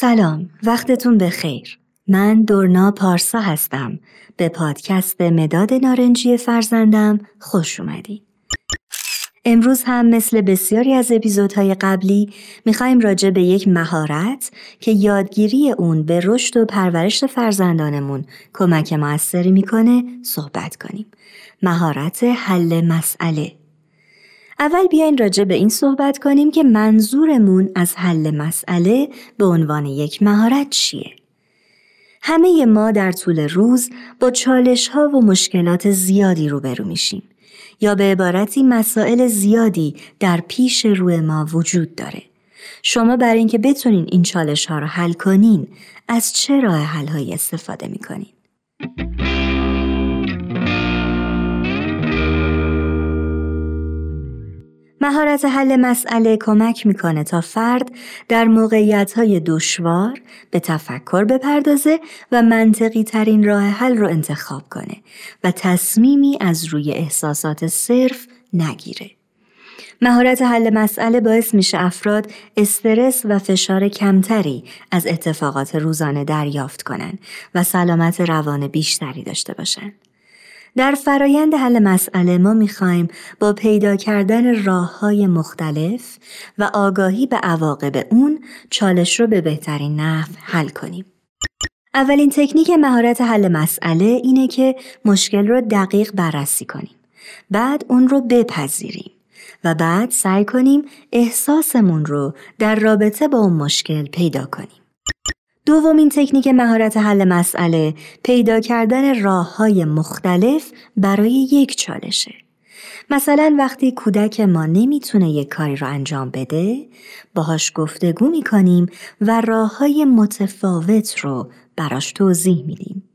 سلام وقتتون بخیر. من دورنا پارسا هستم. به پادکست مداد نارنجی فرزندم خوش اومدید امروز هم مثل بسیاری از اپیزودهای قبلی می‌خوایم راجع به یک مهارت که یادگیری اون به رشد و پرورش فرزندانمون کمک موثری می‌کنه صحبت کنیم. مهارت حل مسئله. اول بیاین راجع به این صحبت کنیم که منظورمون از حل مسئله به عنوان یک مهارت چیه؟ همه ما در طول روز با چالش ها و مشکلات زیادی روبرو میشیم یا به عبارتی مسائل زیادی در پیش روی ما وجود داره. شما برای اینکه بتونین این چالش ها رو حل کنین از چه راه حل هایی استفاده می‌کنین؟ مهارت حل مسئله کمک می‌کنه تا فرد در موقعیت های دشوار به تفکر بپردازه و منطقی ترین راه حل رو انتخاب کنه و تصمیمی از روی احساسات صرف نگیره. مهارت حل مسئله باعث میشه افراد استرس و فشار کمتری از اتفاقات روزانه دریافت کنند و سلامت روان بیشتری داشته باشند. در فرایند حل مسئله ما می‌خوایم با پیدا کردن راه های مختلف و آگاهی به عواقب اون چالش رو به بهترین نحو حل کنیم. اولین تکنیک مهارت حل مسئله اینه که مشکل رو دقیق بررسی کنیم. بعد اون رو بپذیریم و بعد سعی کنیم احساسمون رو در رابطه با اون مشکل پیدا کنیم. دومین تکنیک مهارت حل مسئله پیدا کردن راه های مختلف برای یک چالشه. مثلا وقتی کودک ما نمی‌تونه یک کاری رو انجام بده باهاش گفتگو می‌کنیم و راه های متفاوت رو براش توضیح میدیم.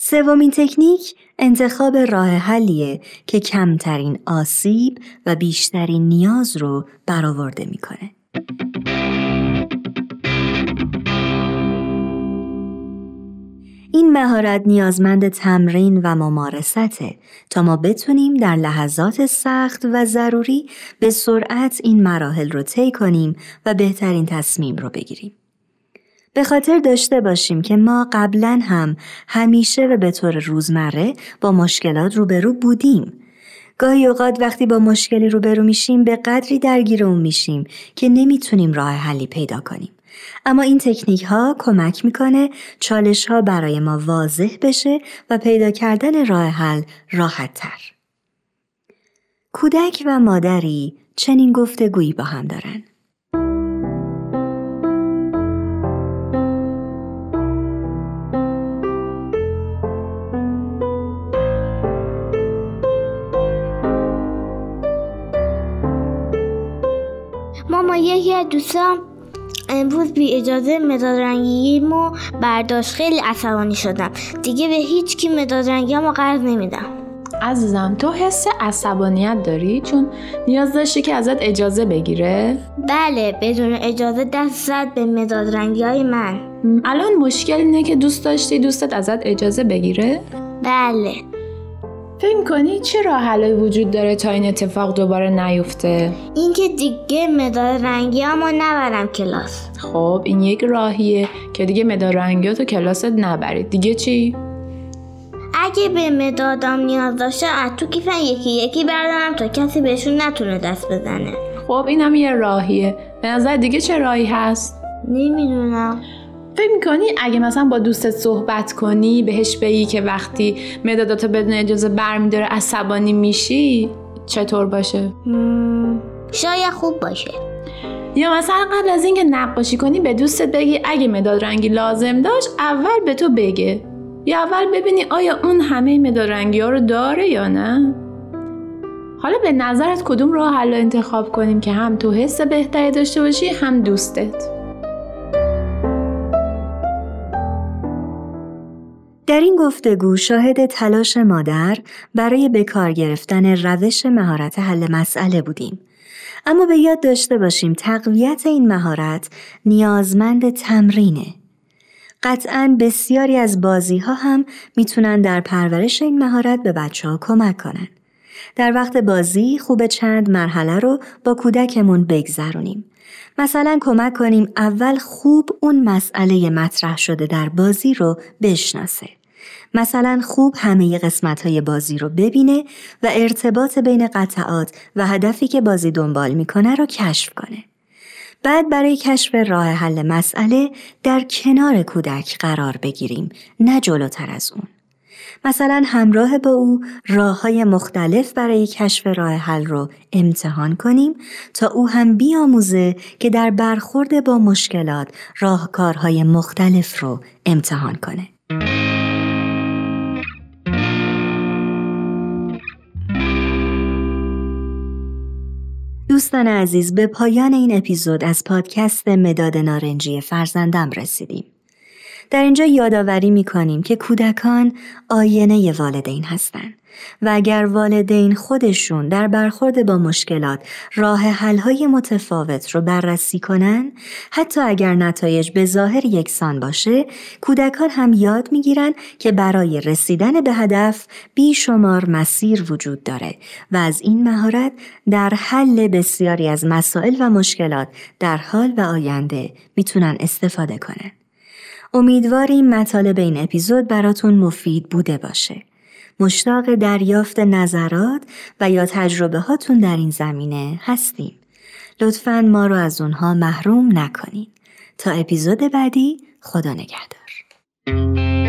سومین تکنیک انتخاب راه حلیه که کمترین آسیب و بیشترین نیاز رو برآورده می‌کنه. مهارت نیازمند تمرین و ممارسته تا ما بتونیم در لحظات سخت و ضروری به سرعت این مراحل رو طی کنیم و بهترین تصمیم رو بگیریم. به خاطر داشته باشیم که ما قبلا هم همیشه و به طور روزمره با مشکلات روبرو بودیم. گاهی اوقات وقتی با مشکلی روبرو میشیم به قدری درگیر اون میشیم که نمی‌تونیم راه حلی پیدا کنیم. اما این تکنیک ها کمک می‌کنه چالش ها برای ما واضح بشه و پیدا کردن راه حل راحت تر. کودک و مادری چنین گفتگویی با هم دارن. ماما یکی از دوستان امروز بی اجازه مداد رنگیمو برداشت. خیلی عصبانی شدم. دیگه به هیچ کی مداد رنگیمو قرض نمیدم. عزیزم تو حس عصبانیت داری؟ چون نیاز داشتی که ازت اجازه بگیره؟ بله بدون اجازه دست زد به مداد رنگی های من الان مشکل اینه که دوست داشتی دوستت ازت اجازه بگیره؟ بله. فکر کنی چه راه حلایی وجود داره تا این اتفاق دوباره نیفته؟ اینکه دیگه مداد رنگی اما نبرم کلاس. خب این یک راهیه که دیگه مداد رنگی تو کلاست نبرید. دیگه چی؟ اگه به مدادم نیاز داشته از تو کیفن یکی یکی بردارم تا کسی بهشون نتونه دست بزنه. خب اینم یه راهیه. به نظر دیگه چه راهی هست؟ نمی‌دونم. فکر می‌کنی اگه مثلا با دوستت صحبت کنی بهش بگی که وقتی مداداتو بدون اجازه برمیداره عصبانی میشی چطور باشه؟ شاید خوب باشه. یا مثلا قبل از اینکه نقاشی کنی به دوستت بگی اگه مداد رنگی لازم داشت اول به تو بگه. یا اول ببینی آیا اون همه مداد رنگی ها رو داره یا نه. حالا به نظرت کدوم راه حل انتخاب کنیم که هم تو حس بهتری داشته باشی هم دوستت؟ در این گفتگو شاهد تلاش مادر برای بکار گرفتن روش مهارت حل مسئله بودیم. اما به یاد داشته باشیم تقویت این مهارت نیازمند تمرینه. قطعا بسیاری از بازی ها هم می‌تونن در پرورش این مهارت به بچه ها کمک کنن. در وقت بازی خوب چند مرحله رو با کودکمون بگذرونیم مثلا کمک کنیم اول خوب اون مسئله مطرح شده در بازی رو بشناسه. مثلا خوب همه قسمت های بازی رو ببینه و ارتباط بین قطعات و هدفی که بازی دنبال می‌کنه رو کشف کنه. بعد برای کشف راه حل مسئله در کنار کودک قرار بگیریم نه جلوتر از اون. مثلا همراه با او راه های مختلف برای کشف راه حل رو امتحان کنیم تا او هم بیاموزه که در برخورد با مشکلات راهکارهای مختلف رو امتحان کنه. دوستان عزیز به پایان این اپیزود از پادکست مداد نارنجی فرزندم رسیدیم. در اینجا یادآوری می کنیم که کودکان آینه والدین هستند و اگر والدین خودشون در برخورد با مشکلات راه حلهای متفاوت رو بررسی کنن حتی اگر نتایج به ظاهر یکسان باشه کودکان هم یاد می‌گیرن که برای رسیدن به هدف بیشمار مسیر وجود داره و از این مهارت در حل بسیاری از مسائل و مشکلات در حال و آینده می‌تونن استفاده کنن. امیدواریم مطالب این اپیزود براتون مفید بوده باشه. مشتاق دریافت نظرات و یا تجربه هاتون در این زمینه هستیم. لطفا ما رو از اونها محروم نکنید. تا اپیزود بعدی خدا نگهدار.